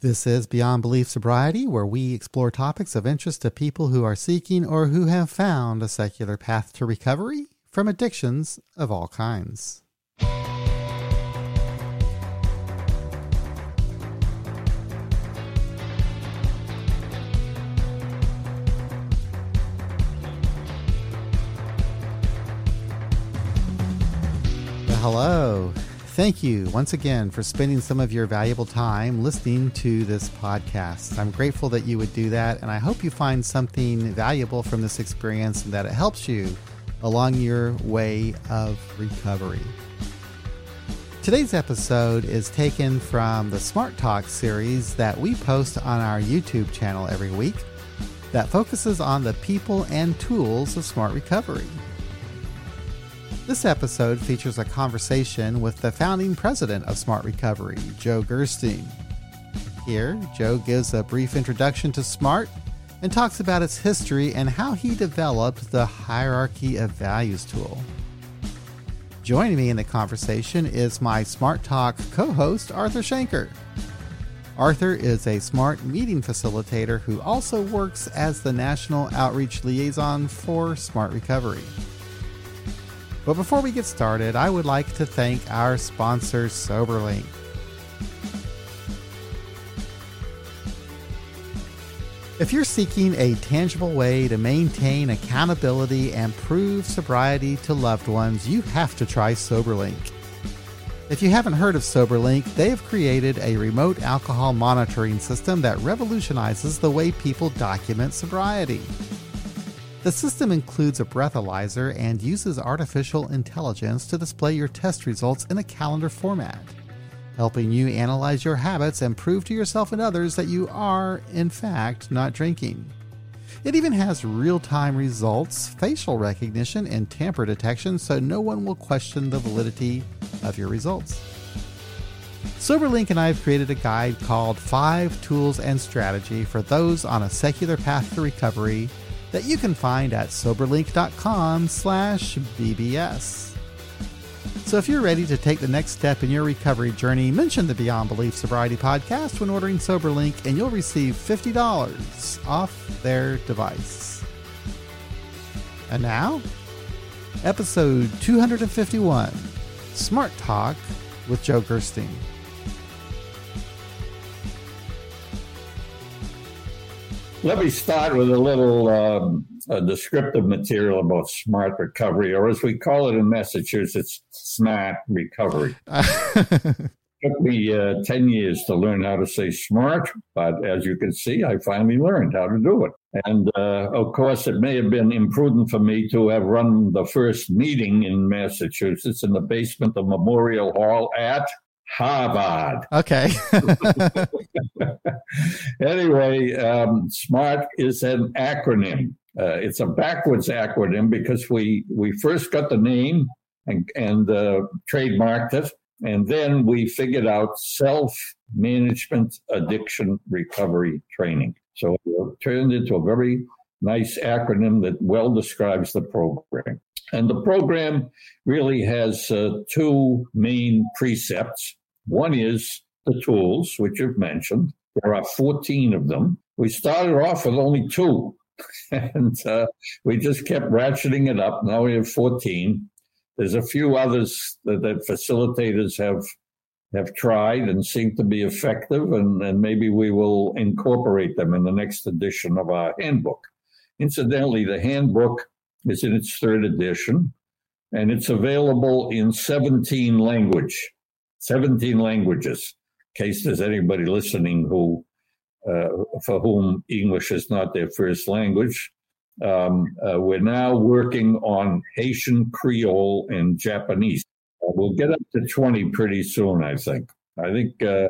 This is Beyond Belief Sobriety, where we explore topics of interest to people who are seeking or who have found a secular path to recovery from addictions of all kinds. hello. Thank you once again for spending some of your valuable time listening to this podcast. I'm grateful that you would do that, and I hope you find something valuable from this experience and that it helps you along your way of recovery. Today's episode is taken from the Smart Talk series that we post on our YouTube channel every week that focuses on the people and tools of smart recovery. This episode features a conversation with the founding president of Smart Recovery, Joe Gerstein. Here, Joe gives a brief introduction to Smart and talks about its history and how he developed the Hierarchy of Values tool. Joining me in the conversation is my Smart Talk co host, Arthur Shanker. Arthur is a smart meeting facilitator who also works as the National Outreach Liaison for Smart Recovery. But before we get started, I would like to thank our sponsor, SoberLink. If you're seeking a tangible way to maintain accountability and prove sobriety to loved ones, you have to try SoberLink. If you haven't heard of SoberLink, they have created a remote alcohol monitoring system that revolutionizes the way people document sobriety. The system includes a breathalyzer and uses artificial intelligence to display your test results in a calendar format, helping you analyze your habits and prove to yourself and others that you are, in fact, not drinking. It even has real time results, facial recognition, and tamper detection so no one will question the validity of your results. SoberLink and I have created a guide called Five Tools and Strategy for those on a secular path to recovery that you can find at soberlink.com slash bbs. So if you're ready to take the next step in your recovery journey, mention the Beyond Belief Sobriety podcast when ordering SoberLink and you'll receive $50 off their device. And now, episode 251, Smart Talk with Joe Gerstein. Let me start with a little um, a descriptive material about smart recovery, or as we call it in Massachusetts, smart recovery. took me uh, 10 years to learn how to say smart, but as you can see, I finally learned how to do it. And uh, of course, it may have been imprudent for me to have run the first meeting in Massachusetts in the basement of Memorial Hall at Harvard. Okay. anyway, um, SMART is an acronym. Uh, it's a backwards acronym because we we first got the name and and uh, trademarked it, and then we figured out self management addiction recovery training. So it turned into a very nice acronym that well describes the program. And the program really has uh, two main precepts. One is the tools, which you've mentioned. There are 14 of them. We started off with only two, and uh, we just kept ratcheting it up. Now we have 14. There's a few others that, that facilitators have have tried and seem to be effective, and, and maybe we will incorporate them in the next edition of our handbook. Incidentally, the handbook is in its third edition, and it's available in 17 language 17 languages. In case there's anybody listening who, uh, for whom English is not their first language, um, uh, we're now working on Haitian Creole and Japanese. We'll get up to 20 pretty soon, I think. I think uh,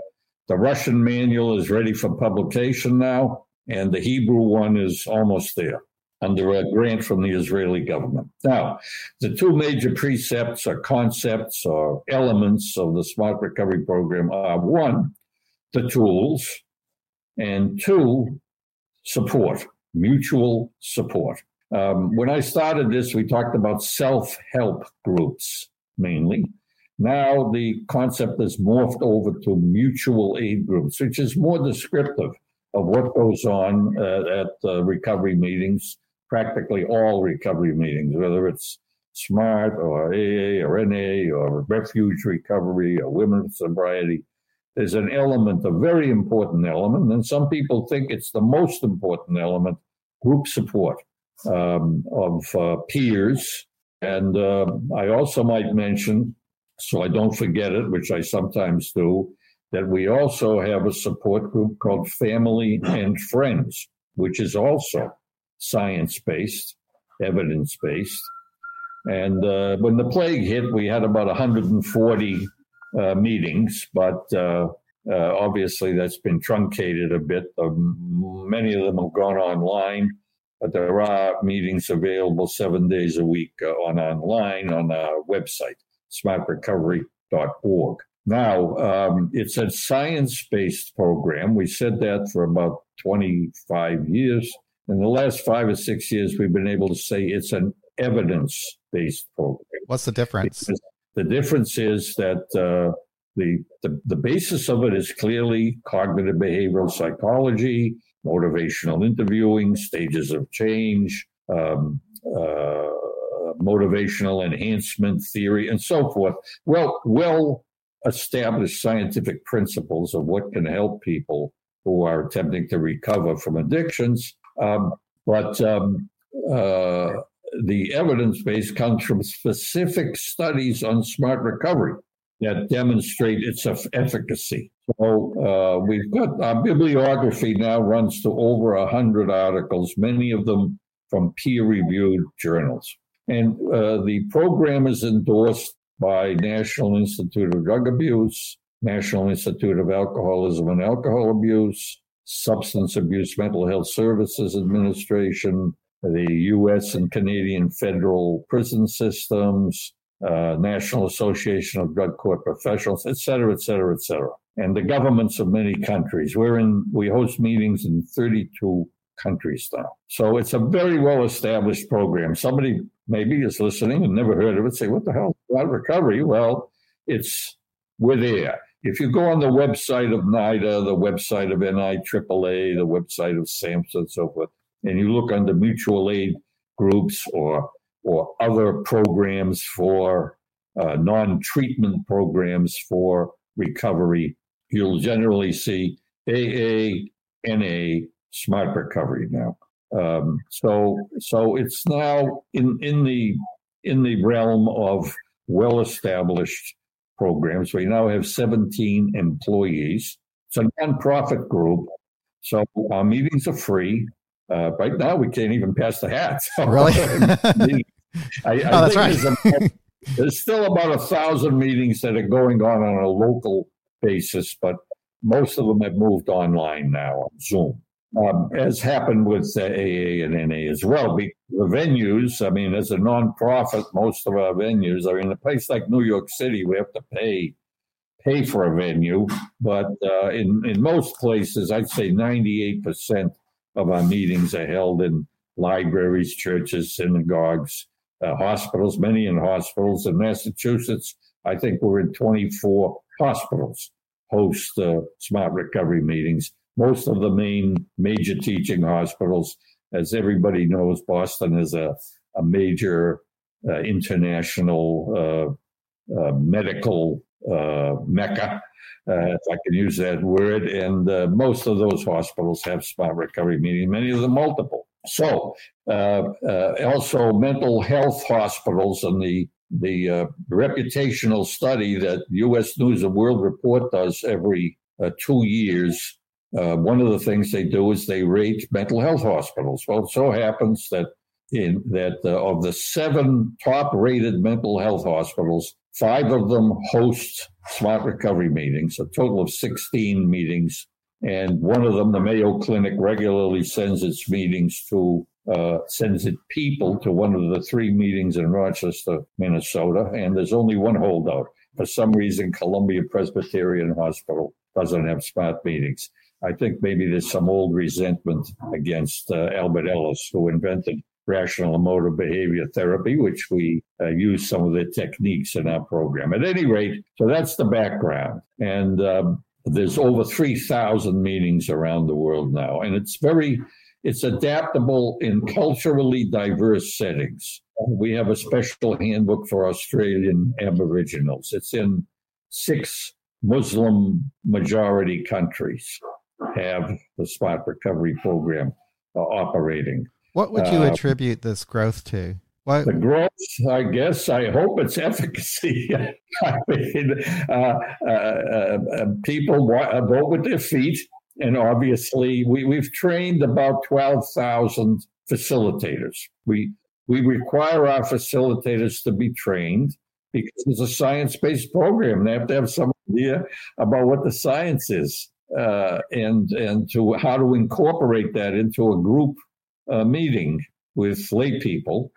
the Russian manual is ready for publication now, and the Hebrew one is almost there under a grant from the Israeli government. Now, the two major precepts or concepts or elements of the Smart Recovery Program are one, the tools, and two, support, mutual support. Um, when I started this, we talked about self help groups mainly. Now the concept has morphed over to mutual aid groups, which is more descriptive of what goes on uh, at uh, recovery meetings, practically all recovery meetings, whether it's SMART or AA or NA or refuge recovery or women's sobriety. There's an element, a very important element, and some people think it's the most important element group support um, of uh, peers. And uh, I also might mention so I don't forget it, which I sometimes do, that we also have a support group called Family and Friends, which is also science based, evidence based. And uh, when the plague hit, we had about 140 uh, meetings, but uh, uh, obviously that's been truncated a bit. Many of them have gone online, but there are meetings available seven days a week uh, on online on our website smartrecovery.org. Now, um, it's a science based program. We said that for about 25 years. In the last five or six years, we've been able to say it's an evidence based program. What's the difference? Because the difference is that uh, the, the, the basis of it is clearly cognitive behavioral psychology, motivational interviewing, stages of change, um, uh, motivational enhancement theory, and so forth. Well, well established scientific principles of what can help people who are attempting to recover from addictions. Um, but um, uh, the evidence base comes from specific studies on smart recovery that demonstrate its efficacy. So uh, we've got our bibliography now runs to over a hundred articles, many of them from peer-reviewed journals. And uh, the program is endorsed by National Institute of Drug Abuse, National Institute of Alcoholism and Alcohol Abuse, Substance Abuse Mental Health Services Administration, the U.S. and Canadian federal prison systems, uh, National Association of Drug Court Professionals, et cetera, et cetera, et cetera, and the governments of many countries. We're in, we host meetings in 32 countries now. So it's a very well established program. Somebody maybe is listening and never heard of it, say, what the hell is recovery? Well, it's, we're there. If you go on the website of NIDA, the website of NIAAA, the website of SAMHSA and so forth, and you look under mutual aid groups or, or other programs for uh, non-treatment programs for recovery, you'll generally see AA, NA, smart recovery now. Um, so so it's now in in the in the realm of well established programs. We now have 17 employees. It's a nonprofit group. So our meetings are free. Uh, right now, we can't even pass the hat. really? I, I oh, that's right. There's, a, there's still about a thousand meetings that are going on on a local basis, but most of them have moved online now on Zoom um, as happened with uh, AA and NA as well. the venues, I mean, as a nonprofit, most of our venues are in a place like New York City. We have to pay pay for a venue, but uh, in in most places, I'd say ninety eight percent of our meetings are held in libraries, churches, synagogues, uh, hospitals. Many in hospitals in Massachusetts. I think we're in twenty four hospitals host uh, smart recovery meetings most of the main major teaching hospitals. As everybody knows, Boston is a, a major uh, international uh, uh, medical uh, mecca, uh, if I can use that word. And uh, most of those hospitals have smart recovery meetings, many of them multiple. So, also mental health hospitals and the the reputational study that U.S. News and World Report does every two years uh, one of the things they do is they rate mental health hospitals. Well, it so happens that in that uh, of the seven top-rated mental health hospitals, five of them host smart recovery meetings, a total of 16 meetings. And one of them, the Mayo Clinic, regularly sends its meetings to uh, sends its people to one of the three meetings in Rochester, Minnesota. And there's only one holdout. For some reason, Columbia Presbyterian Hospital doesn't have smart meetings. I think maybe there's some old resentment against uh, Albert Ellis, who invented rational emotive behavior therapy, which we uh, use some of the techniques in our program. At any rate, so that's the background. And um, there's over 3,000 meetings around the world now. And it's very, it's adaptable in culturally diverse settings. We have a special handbook for Australian Aboriginals. It's in six Muslim majority countries have the smart recovery program uh, operating. What would you uh, attribute this growth to? What? The growth, I guess, I hope it's efficacy. I mean, uh, uh, uh people vote with their feet. And obviously, we, we've trained about 12,000 facilitators. We, we require our facilitators to be trained because it's a science based program. They have to have some idea about what the science is uh, and, and to how to incorporate that into a group uh, meeting with lay people.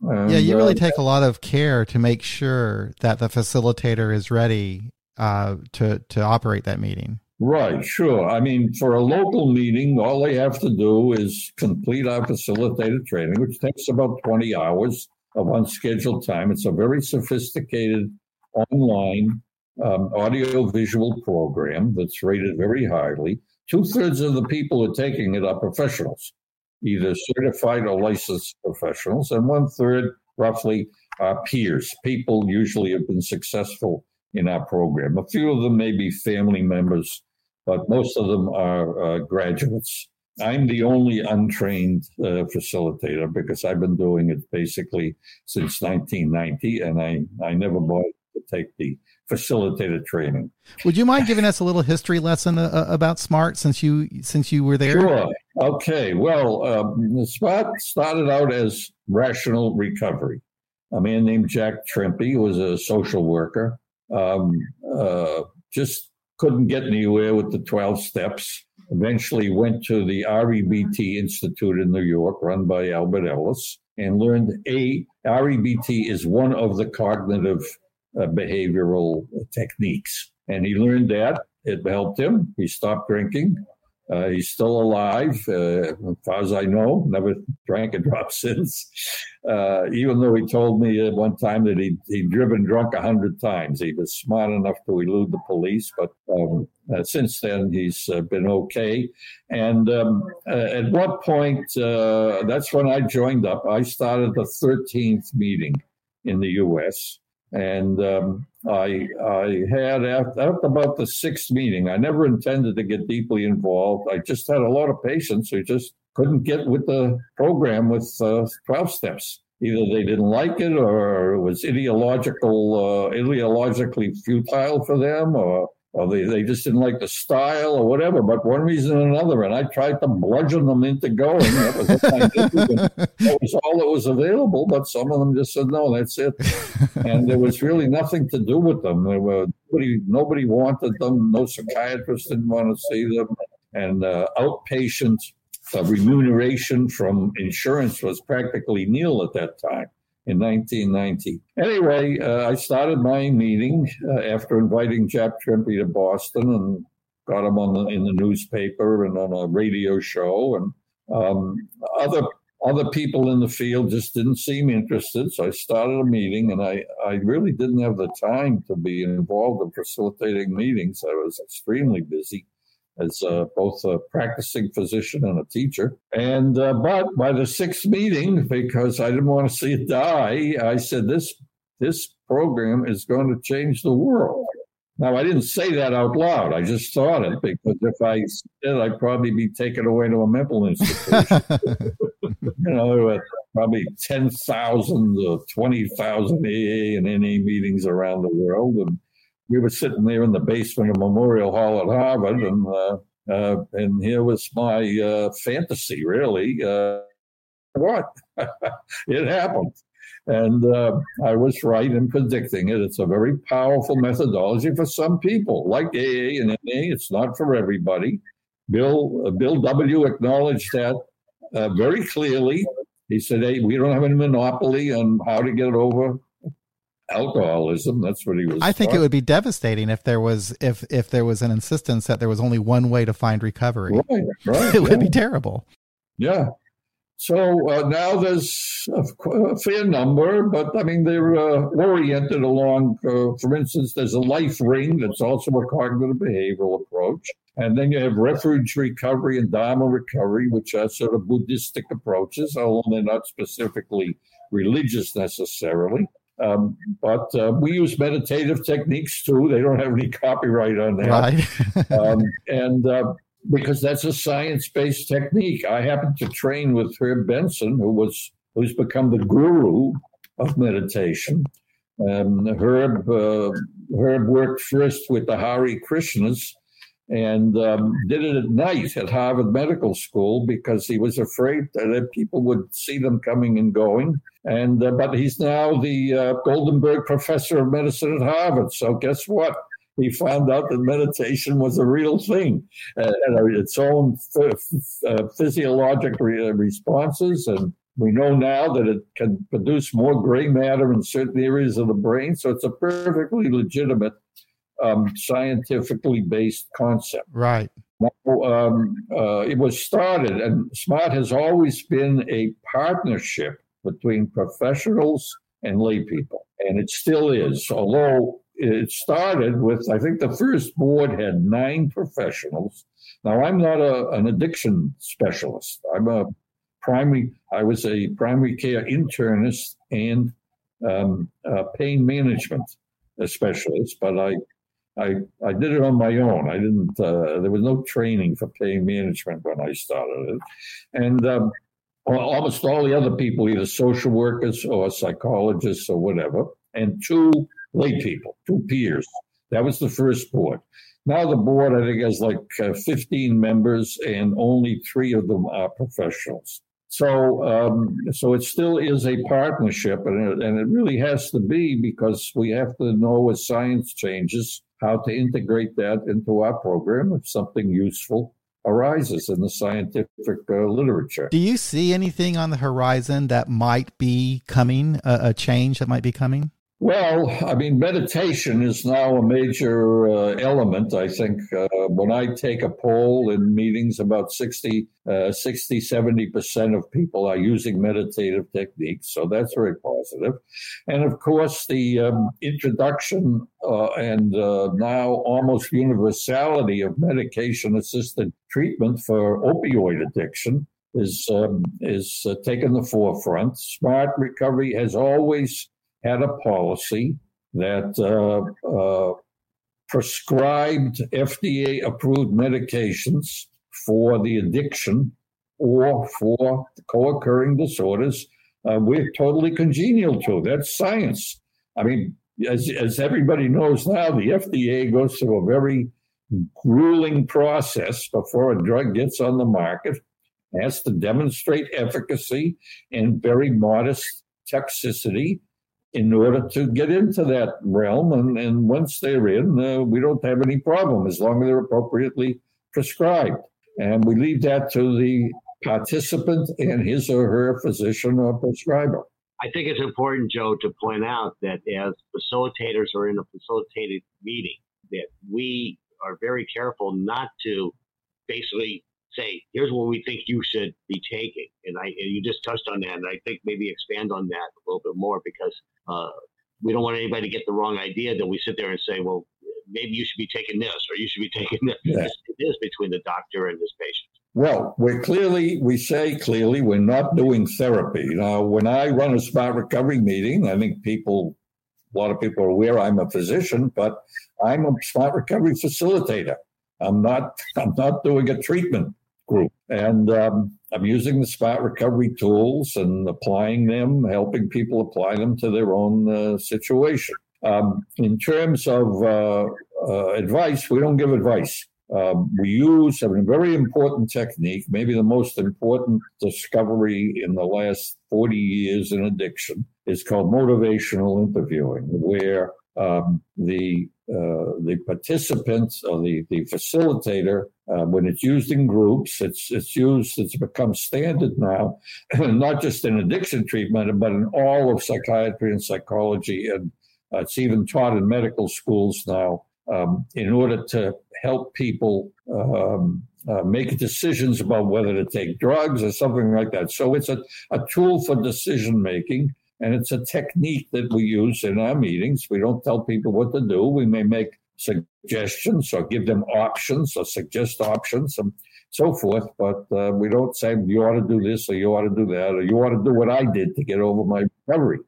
And, yeah, you really uh, take a lot of care to make sure that the facilitator is ready uh, to to operate that meeting. Right, sure. I mean, for a local meeting, all they have to do is complete our facilitated training, which takes about 20 hours of unscheduled time. It's a very sophisticated online um, audio visual program that's rated very highly. Two thirds of the people who are taking it are professionals either certified or licensed professionals, and one third, roughly, are peers. People usually have been successful in our program. A few of them may be family members, but most of them are uh, graduates. I'm the only untrained uh, facilitator because I've been doing it basically since 1990, and I, I never bought to take the facilitated training. Would you mind giving us a little history lesson uh, uh, about Smart since you since you were there? Sure. Okay. Well, um, Smart started out as rational recovery. A man named Jack Trimpey was a social worker. Um, uh, just couldn't get anywhere with the 12 steps. Eventually went to the REBT Institute in New York, run by Albert Ellis, and learned a REBT is one of the cognitive uh, behavioral techniques. And he learned that. It helped him. He stopped drinking. Uh, he's still alive, uh, as far as I know. Never drank a drop since. Uh, even though he told me at one time that he'd, he'd driven drunk a hundred times. He was smart enough to elude the police, but um, uh, since then he's been okay. And um, at what point, that's when I joined up. I started the 13th meeting in the U.S. And um, I, I had, after, after, about the sixth meeting, I never intended to get deeply involved. I just had a lot of patients who just couldn't get with the program with uh, 12 steps. Either they didn't like it or it was ideological, uh, ideologically futile for them or or they, they just didn't like the style or whatever, but one reason or another. And I tried to bludgeon them into going. That was, that was all that was available, but some of them just said, no, that's it. And there was really nothing to do with them. There were, nobody, nobody wanted them. No psychiatrist didn't want to see them. And uh, outpatient uh, remuneration from insurance was practically nil at that time in 1990. Anyway, uh, I started my meeting uh, after inviting Jack Trimpey to Boston and got him on the, in the newspaper and on a radio show. And um, other other people in the field just didn't seem interested. So I started a meeting, and I, I really didn't have the time to be involved in facilitating meetings. I was extremely busy as uh, both a practicing physician and a teacher. And uh, but by the sixth meeting, because I didn't want to see it die, I said this this program is going to change the world. Now I didn't say that out loud. I just thought it because if I did, I'd probably be taken away to a mental institution. you know, there were probably ten thousand or twenty thousand AA and NA meetings around the world, and we were sitting there in the basement of Memorial Hall at Harvard, and uh, uh, and here was my uh, fantasy. Really, uh, what it happened, and uh, I was right in predicting it. It's a very powerful methodology for some people, like AA and NA. It's not for everybody. Bill uh, Bill W. acknowledged that very clearly. He said, "Hey, we don't have any monopoly on how to get it over alcoholism. That's what he was. I think it would be devastating if there was if if there was an insistence that there was only one way to find recovery. Right, right. it would be terrible. Yeah, So uh, now there's a, fair number, but I mean, they're uh, oriented along, uh, for instance, there's a LifeRing that's also a cognitive behavioral approach. And then you have refuge recovery and Dharma recovery, which are sort of Buddhistic approaches, although they're not specifically religious necessarily. Um, but uh, we use meditative techniques too. They don't have any copyright on that. Right. um, and uh, because that's a science-based technique. I happened to train with Herb Benson, who was who's become the guru of meditation. Um, Herb uh, Herb worked first with the Hare Krishnas and um, did it at night at Harvard Medical School because he was afraid that people would see them coming and going. And uh, but he's now the uh, Goldenberg Professor of Medicine at Harvard. So guess what? He found out that meditation was a real thing, uh, and its own uh, physiologic re- uh, responses and we know now that it can produce more gray matter in certain areas of the brain, so it's a perfectly legitimate um, scientifically based concept. Right. Now, um, uh, it was started, and SMART has always been a partnership between professionals and lay people, and it still is. Although it started with, I think the first board had nine professionals. Now, I'm not a, an addiction specialist. I'm a primary, I was a primary care internist and um, pain management specialist, but I I, I did it on my own. I didn't, uh, there was no training for pain management when I started it. And um, almost all the other people, either social workers or psychologists or whatever, and two lay people, two peers. That was the first board. Now the board, I think, has like uh, 15 members, and only three of them are professionals. So, um, so it still is a partnership, and it, and it really has to be because we have to know as science changes how to integrate that into our program if something useful arises in the scientific uh, literature. Do you see anything on the horizon that might be coming, a, a change that might be coming? Well, I mean, meditation is now a major uh, element. I think uh, when I take a poll in meetings, about 60, uh, 60, 70% of people are using meditative techniques. So that's very positive. And of course, the um, introduction uh, and uh, now almost universality of medication assisted treatment for opioid addiction is, um, is uh, taken the forefront. Smart recovery has always had a policy that uh, uh, prescribed FDA approved medications for the addiction or for co occurring disorders uh, we're totally congenial to. That's science. I mean, as, as everybody knows now, the FDA goes through a very grueling process before a drug gets on the market, has to demonstrate efficacy and very modest toxicity in order to get into that realm. And, and once they're in, uh, we don't have any problem as long as they're appropriately prescribed. And we leave that to the participant and his or her physician or prescriber. I think it's important, Joe, to point out that as facilitators are in a facilitated meeting, that we are very careful not to basically say, here's what we think you should be taking. And I, and you just touched on that. And I think maybe expand on that a little bit more because uh, we don't want anybody to get the wrong idea that we sit there and say, well, maybe you should be taking this or you should be taking this. Yeah. It is between the doctor and his patient. Well, we're clearly, we say clearly, we're not doing therapy. Now, when I run a smart recovery meeting, I think people, a lot of people are aware I'm a physician, but I'm a smart recovery facilitator. I'm not, I'm not doing a treatment group. And um, I'm using the smart recovery tools and applying them, helping people apply them to their own uh, situation. Um, in terms of uh, uh, advice, we don't give advice. Um, we use a very important technique, maybe the most important discovery in the last 40 years in addiction, is called motivational interviewing, where um, the uh, the participants or the, the facilitator, uh, when it's used in groups, it's it's used, it's become standard now, not just in addiction treatment, but in all of psychiatry and psychology. And uh, it's even taught in medical schools now um, in order to help people um, uh, make decisions about whether to take drugs or something like that. So it's a, a tool for decision making. And it's a technique that we use in our meetings. We don't tell people what to do. We may make suggestions or give them options or suggest options and so forth. But uh, we don't say you ought to do this or you ought to do that or you ought to do what I did to get over my recovery.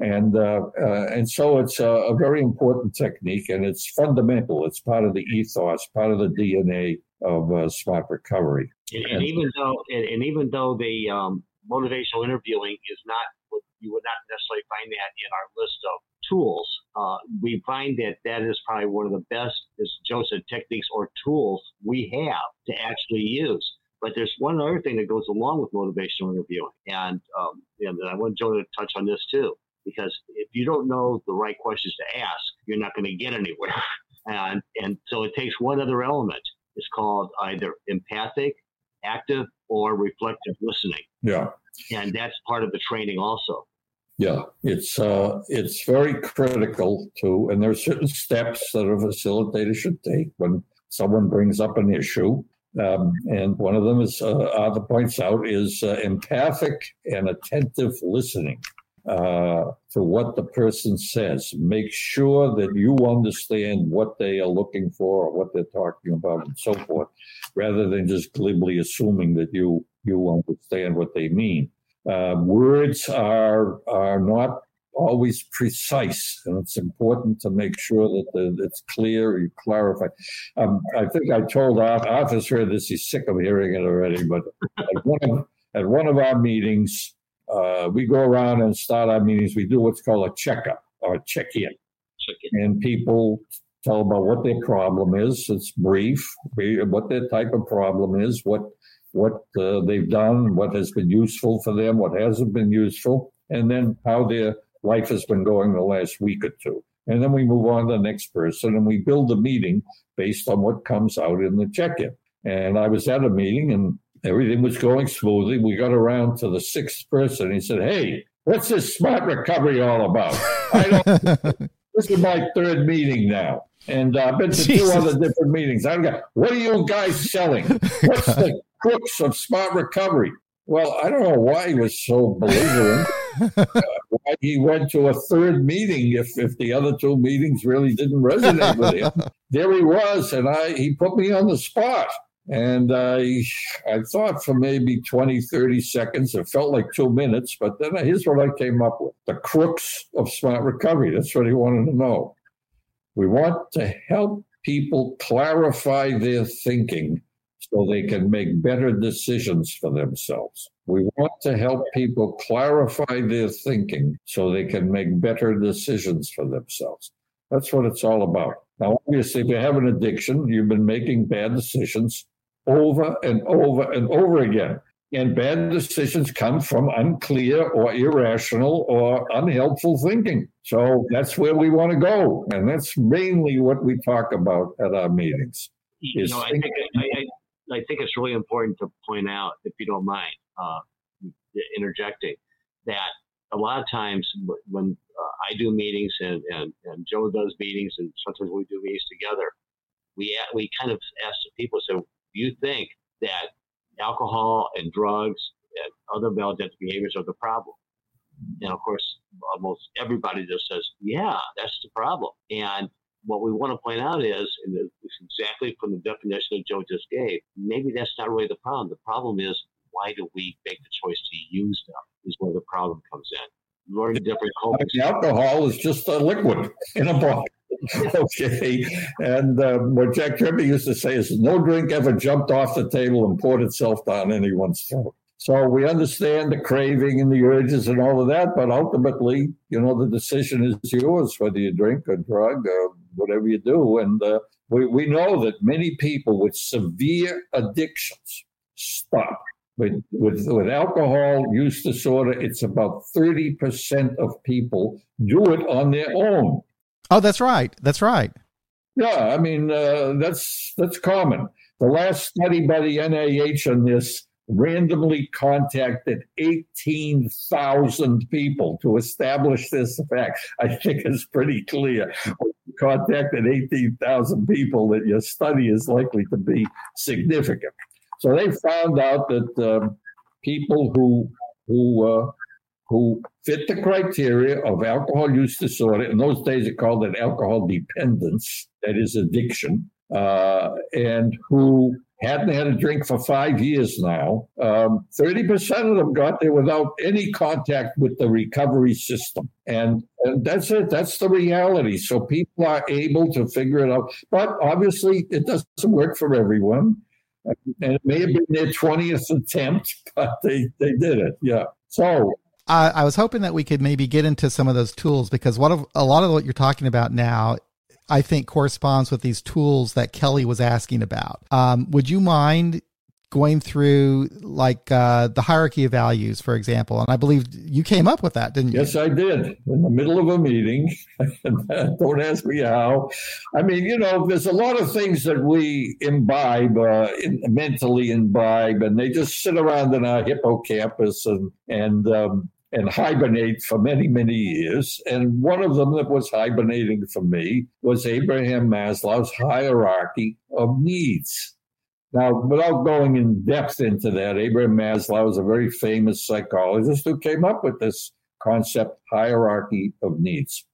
And uh, uh, and so it's a, a, very important technique, and it's fundamental. It's part of the ethos, part of the DNA of uh, smart recovery. And, and, even though and, and even though the um, motivational interviewing is not you would not necessarily find that in our list of tools. Uh, we find that that is probably one of the best, as Joe said, techniques or tools we have to actually use. But there's one other thing that goes along with motivational interviewing, and um, and I want Joe to touch on this too, because if you don't know the right questions to ask, you're not going to get anywhere. and and so it takes one other element. It's called either empathic, active, or reflective listening. Yeah, and that's part of the training also. Yeah, it's uh, it's very critical to, and there are certain steps that a facilitator should take when someone brings up an issue. Um, and one of them is, uh, Arthur points out, is uh, empathic and attentive listening uh, to what the person says. Make sure that you understand what they are looking for or what they're talking about and so forth, rather than just glibly assuming that you you understand what they mean. Uh, words are are not always precise, and it's important to make sure that the, it's clear. You clarify. Um, I think I told Arthur, Arthur's heard this. He's sick of hearing it already. But at one of, at one of our meetings, uh, we go around and start our meetings. We do what's called a checkup or a check-in, check-in. and people tell about what their problem is. It's brief, what their type of problem is, what what uh, they've done, what has been useful for them, what hasn't been useful, and then how their life has been going the last week or two. And then we move on to the next person and we build a meeting based on what comes out in the check in. And I was at a meeting and everything was going smoothly. We got around to the sixth person. He said, Hey, what's this smart recovery all about? this is my third meeting now. And uh, I've been to Jesus. two other different meetings. I've got, what are you guys selling? What's the crooks of smart recovery. Well, I don't know why he was so belligerent. uh, why he went to a third meeting if, if the other two meetings really didn't resonate with him. there he was, and I he put me on the spot. And I, I thought for maybe 20, 30 seconds, it felt like two minutes, but then here's what I came up with the crooks of smart recovery. That's what he wanted to know. We want to help people clarify their thinking so they can make better decisions for themselves. We want to help people clarify their thinking so they can make better decisions for themselves. That's what it's all about. Now, obviously, if you have an addiction, you've been making bad decisions over and over and over again. And bad decisions come from unclear or irrational or unhelpful thinking. So that's where we want to go. And that's mainly what we talk about at our meetings. You know, I think, I, I think it's really important to point out, if you don't mind, uh, interjecting, that a lot of times when uh, I do meetings and, and, and Joe does meetings, and sometimes we do meetings together, we we kind of ask the people, so you think that alcohol and drugs and other maladaptive behaviors are the problem? And of course, almost everybody just says, yeah, that's the problem. And what we want to point out is, and it's exactly from the definition that Joe just gave, maybe that's not really the problem. The problem is why do we make the choice to use them is where the problem comes in. Learning different coping. Alcohol is just a liquid in a bottle. okay. And uh, what Jack Kirby used to say is no drink ever jumped off the table and poured itself down anyone's throat. So we understand the craving and the urges and all of that, but ultimately, you know, the decision is yours whether you drink or drug or whatever you do. And uh, we, we know that many people with severe addictions stop. With, with, with alcohol use disorder, it's about 30% of people do it on their own. Oh, that's right. That's right. Yeah, I mean, uh, that's that's common. The last study by the NIH on this randomly contacted 18,000 people to establish this fact. I think it's pretty clear. Contacted 18,000 people that your study is likely to be significant. So they found out that um, people who who uh, who fit the criteria of alcohol use disorder. In those days, it called it alcohol dependence, that is addiction, uh, and who hadn't had a drink for five years now. Um, 30% of them got there without any contact with the recovery system. And, and that's it. That's the reality. So people are able to figure it out. But obviously, it doesn't work for everyone. And it may have been their 20th attempt, but they, they did it. Yeah. So I, was hoping that we could maybe get into some of those tools because what of, a lot of what you're talking about now I think corresponds with these tools that Kelly was asking about. Um, would you mind going through like uh, the hierarchy of values, for example? And I believe you came up with that, didn't you? Yes, I did in the middle of a meeting. Don't ask me how. I mean, you know, there's a lot of things that we imbibe, uh, in, mentally imbibe, and they just sit around in our hippocampus and and um, and hibernate for many, many years. And one of them that was hibernating for me was Abraham Maslow's hierarchy of needs. Now, without going in depth into that, Abraham Maslow is a very famous psychologist who came up with this concept hierarchy of needs.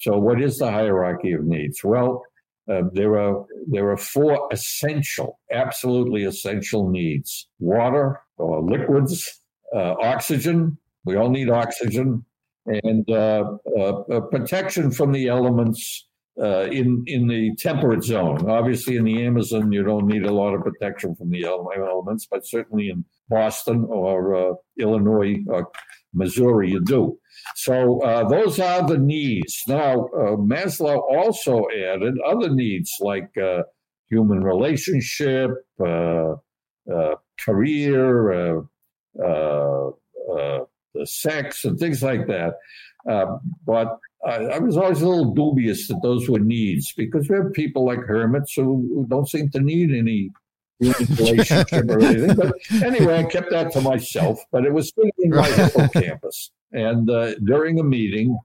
So, what is the hierarchy of needs? Well, uh, there are there are four essential, absolutely essential needs: water or liquids, uh, oxygen, we all need oxygen and uh, uh, protection from the elements uh, in in the temperate zone. Obviously, in the Amazon, you don't need a lot of protection from the elements, but certainly in Boston or uh, Illinois or Missouri, you do. So uh, those are the needs. Now, uh, Maslow also added other needs like human relationship, career the sex and things like that. Uh, but I, I, was always a little dubious that those were needs because we have people like hermits who, who don't seem to need any relationship or anything. But anyway, I kept that to myself. But it was sitting in my hippocampus. And uh, during a meeting,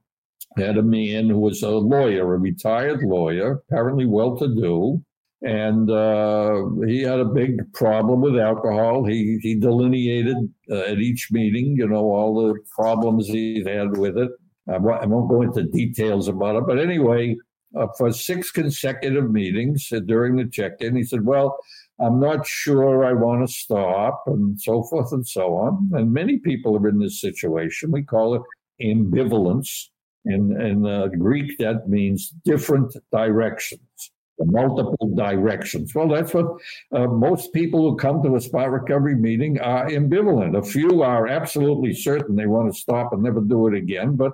I had a man who was a lawyer, a retired lawyer, apparently well to do, and uh, he had a big problem with alcohol. He he delineated uh, at each meeting, you know, all the problems he had with it. I won't, go into details about it, but anyway, uh, for six consecutive meetings uh, during the check-in, he said, "Well, I'm not sure I want to stop," and so forth and so on. And many people are in this situation. We call it ambivalence. In in uh, Greek, that means different directions multiple directions. Well, that's what uh, most people who come to a smart recovery meeting are ambivalent. A few are absolutely certain they want to stop and never do it again, but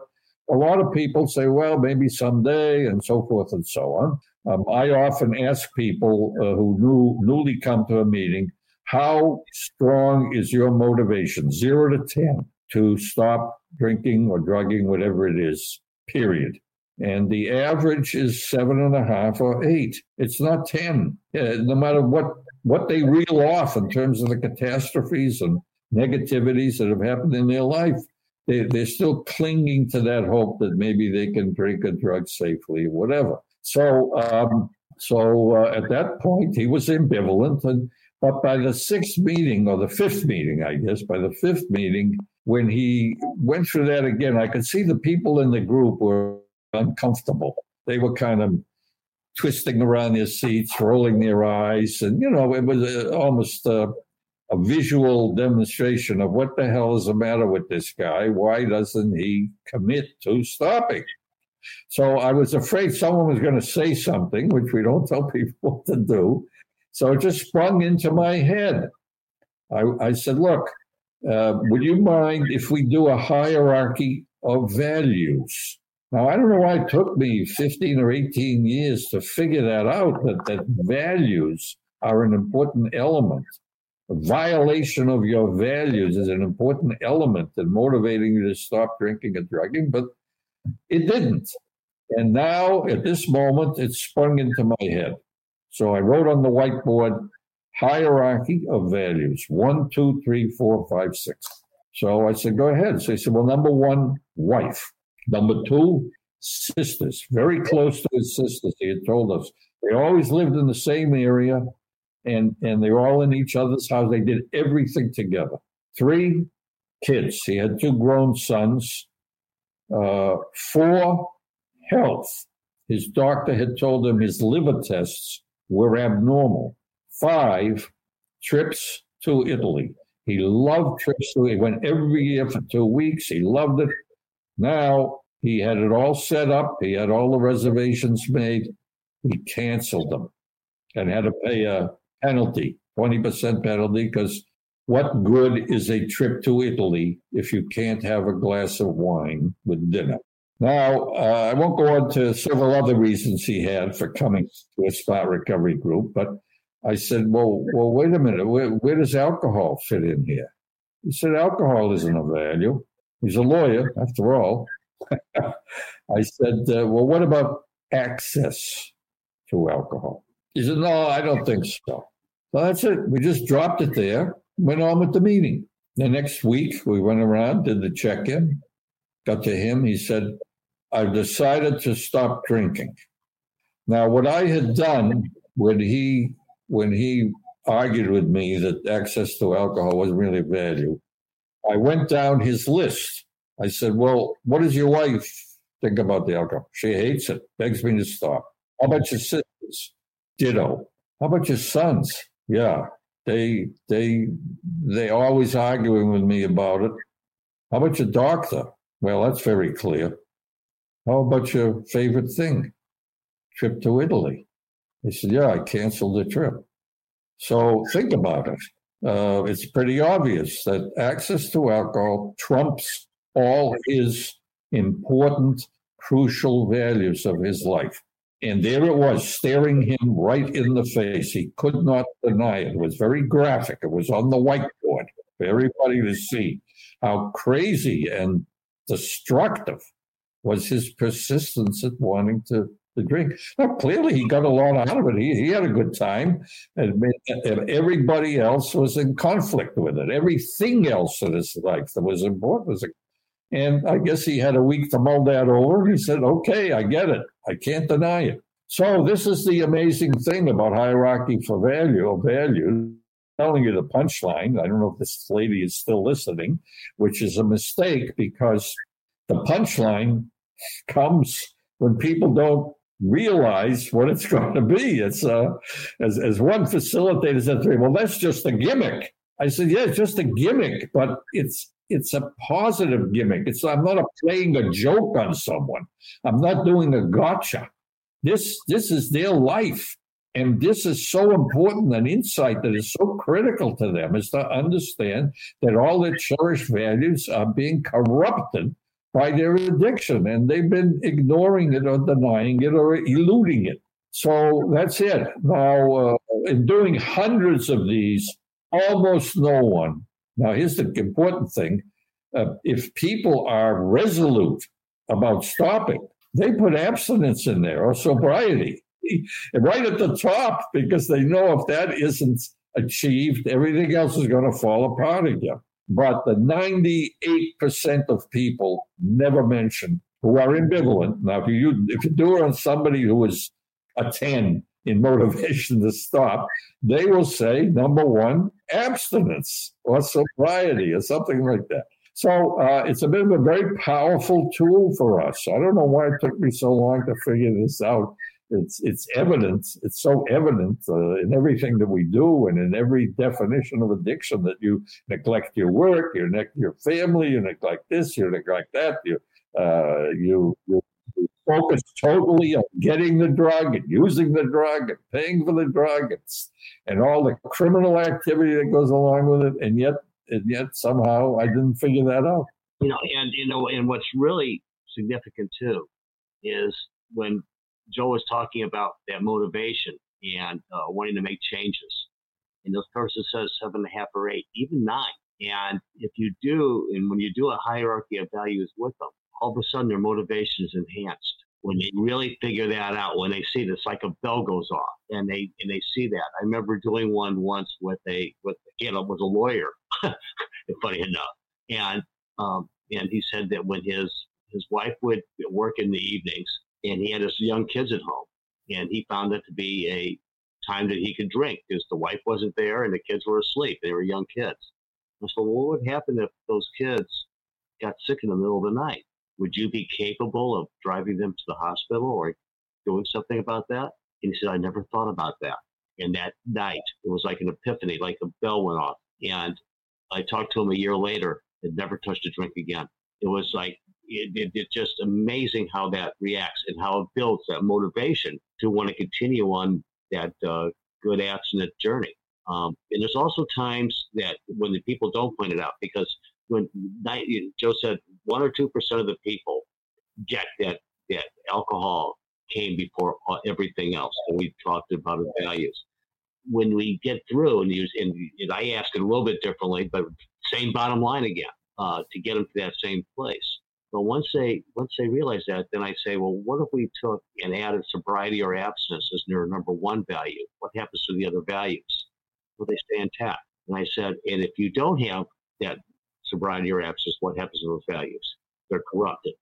a lot of people say, well, maybe someday, and so forth and so on. Um, I often ask people uh, who new, newly come to a meeting, how strong is your motivation, zero to 10, to stop drinking or drugging, whatever it is, period and the average is seven and a half or eight. It's not ten. Uh, no matter what what they reel off in terms of the catastrophes and negativities that have happened in their life, they, they're still clinging to that hope that maybe they can drink a drug safely, whatever. So, um, so uh, at that point, he was ambivalent, and but by the sixth meeting or the fifth meeting, I guess, by the fifth meeting, when he went through that again, I could see the people in the group were uncomfortable. They were kind of twisting around their seats, rolling their eyes, and you know, it was a, almost a, a, visual demonstration of what the hell is the matter with this guy? Why doesn't he commit to stopping? So I was afraid someone was going to say something, which we don't tell people what to do. So it just sprung into my head. I, I said, "Look, uh, would you mind if we do a hierarchy of values?" Now, I don't know why it took me 15 or 18 years to figure that out, that, that values are an important element. A violation of your values is an important element in motivating you to stop drinking and drugging, but it didn't. And now, at this moment, it sprung into my head. So I wrote on the whiteboard hierarchy of values one, two, three, four, five, six. So I said, go ahead. So he said, well, number one, wife. Number two, sisters, very close to his sisters. He had told us they always lived in the same area, and and they were all in each other's house. They did everything together. Three kids. He had two grown sons. Uh, four health. His doctor had told him his liver tests were abnormal. Five trips to Italy. He loved trips to. He went every year for two weeks. He loved it. Now he had it all set up. He had all the reservations made. He canceled them and had to pay a penalty, 20% penalty, because what good is a trip to Italy if you can't have a glass of wine with dinner? Now, uh, I won't go on to several other reasons he had for coming to a Smart recovery group, but I said, well, well, wait a minute. Where, where does alcohol fit in here? He said, alcohol isn't a value. He's a lawyer, after all. I said, uh, well, what about access to alcohol? He said, no, I don't think so. So that's it. We just dropped it there, went on with the meeting. The next week, we went around, did the check in, got to him. He said, I've decided to stop drinking. Now, what I had done when he when he argued with me that access to alcohol wasn't really a value, I went down his list. I said, Well, what does your wife think about the alcohol? She hates it, begs me to stop. How about your sisters? Ditto. How about your sons? Yeah. They they they always arguing with me about it. How about your doctor? Well, that's very clear. How about your favorite thing? Trip to Italy. He said, Yeah, I canceled the trip. So think about it. Uh, it's pretty obvious that access to alcohol trumps all his important, crucial values of his life. And there it was, staring him right in the face. He could not deny it. It was very graphic. It was on the whiteboard for everybody to see how crazy and destructive was his persistence at wanting to the drink. Now, clearly, he got a lot out of it. He, he had a good time, and everybody else was in conflict with it. Everything else in his life that was important was. A, and I guess he had a week to mull that over. He said, "Okay, I get it. I can't deny it." So this is the amazing thing about hierarchy for value or value. Telling you the punchline. I don't know if this lady is still listening, which is a mistake because the punchline comes when people don't realize what it's going to be. It's uh, as as one facilitator said to me, "Well, that's just a gimmick." I said, "Yeah, it's just a gimmick, but it's it's a positive gimmick. It's I'm not a, playing a joke on someone. I'm not doing a gotcha. This this is their life." And this is so important, an insight that is so critical to them is to understand that all their cherished values are being corrupted by their addiction, and they've been ignoring it or denying it or eluding it. So that's it. Now, uh, in doing hundreds of these, almost no one. Now, here's the important thing uh, if people are resolute about stopping, they put abstinence in there or sobriety right at the top because they know if that isn't achieved, everything else is going to fall apart again. But the 98% of people never mention who are ambivalent. Now, if you if you do it on somebody who is a 10 in motivation to stop, they will say number one, abstinence or sobriety or something like that. So uh, it's a bit of a very powerful tool for us. I don't know why it took me so long to figure this out it's it's evident. It's so evident uh, in everything that we do, and in every definition of addiction that you neglect your work, you neglect your family, you neglect this, you neglect that, you uh, you, you focus totally on getting the drug and using the drug and paying for the drug and, and all the criminal activity that goes along with it, and yet and yet somehow I didn't figure that out. You know, and you know, and what's really significant too is when Joe was talking about that motivation and uh, wanting to make changes. And this person says seven and a half or eight, even nine. And if you do, and when you do a hierarchy of values with them, all of a sudden their motivation is enhanced. When they really figure that out, when they see this, like a bell goes off, and they and they see that. I remember doing one once with a with know was a lawyer, funny enough, and um, and he said that when his his wife would work in the evenings, and he had his young kids at home, and he found it to be a time that he could drink because the wife wasn't there and the kids were asleep. They were young kids. I said, well, what would happen if those kids got sick in the middle of the night? Would you be capable of driving them to the hospital or doing something about that? And he said, I never thought about that. And that night, it was like an epiphany, like a bell went off. And I talked to him a year later, had never touched a drink again. It was like, it, it, it's just amazing how that reacts and how it builds that motivation to want to continue on that uh, good abstinent journey. Um, and there's also times that when the people don't point it out, because when Joe said one or two percent of the people get that that alcohol came before everything else that we talked about values. When we get through and use, and, and I ask it a little bit differently, but same bottom line again uh, to get them to that same place. But once they once they realize that, then I say, well, what if we took and added sobriety or abstinence as their number one value? What happens to the other values? Will they stay intact? And I said, and if you don't have that sobriety or abstinence, what happens to those values? They're corrupted.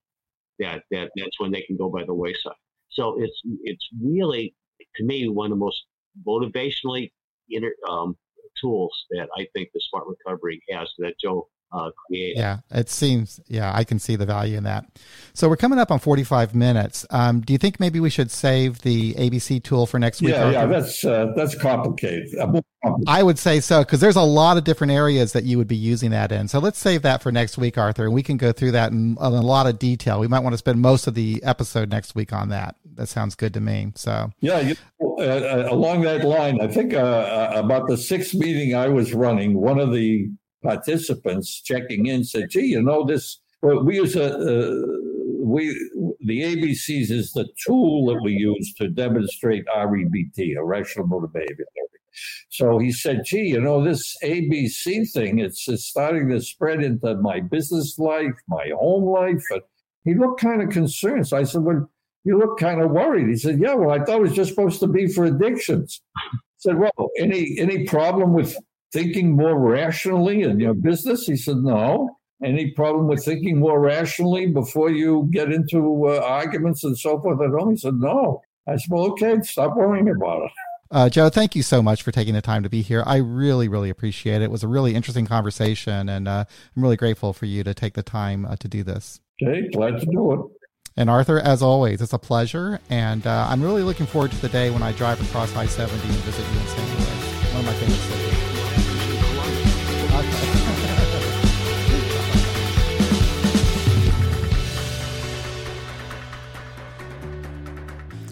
That that that's when they can go by the wayside. So it's it's really to me one of the most motivationally inter, um, tools that I think the Smart Recovery has that Joe uh, create. Yeah, it seems. Yeah, I can see the value in that. So we're coming up on forty-five minutes. Um, do you think maybe we should save the ABC tool for next week? Yeah, yeah, that's uh, that's complicated. I would say so because there's a lot of different areas that you would be using that in. So let's save that for next week, Arthur, and we can go through that in, in a lot of detail. We might want to spend most of the episode next week on that. That sounds good to me. So yeah, you know, uh, uh along that line, I think uh, uh, about the sixth meeting I was running, one of the participants checking in said, "Gee, you know this? Well, we use a uh, we the ABCs is the tool that we use to demonstrate REBT, irrational behavior So he said, "Gee, you know this ABC thing? It's, it's starting to spread into my business life, my home life." And he looked kind of concerned. So I said, "Well." You look kind of worried. He said, "Yeah, well, I thought it was just supposed to be for addictions." I said, "Well, any any problem with thinking more rationally in your business? He said, No. Any problem with thinking more rationally before you get into uh, arguments and so forth at home? He said, No. I said, Well, okay, stop worrying about it. Uh, Joe, thank you so much for taking the time to be here. I really, really appreciate it. It was a really interesting conversation, and uh, I'm really grateful for you to take the time uh, to do this. Okay, glad to do it. And Arthur, as always, it's a pleasure, and uh, I'm really looking forward to the day when I drive across I-70 and visit you in St. Louis, one of my favorite cities.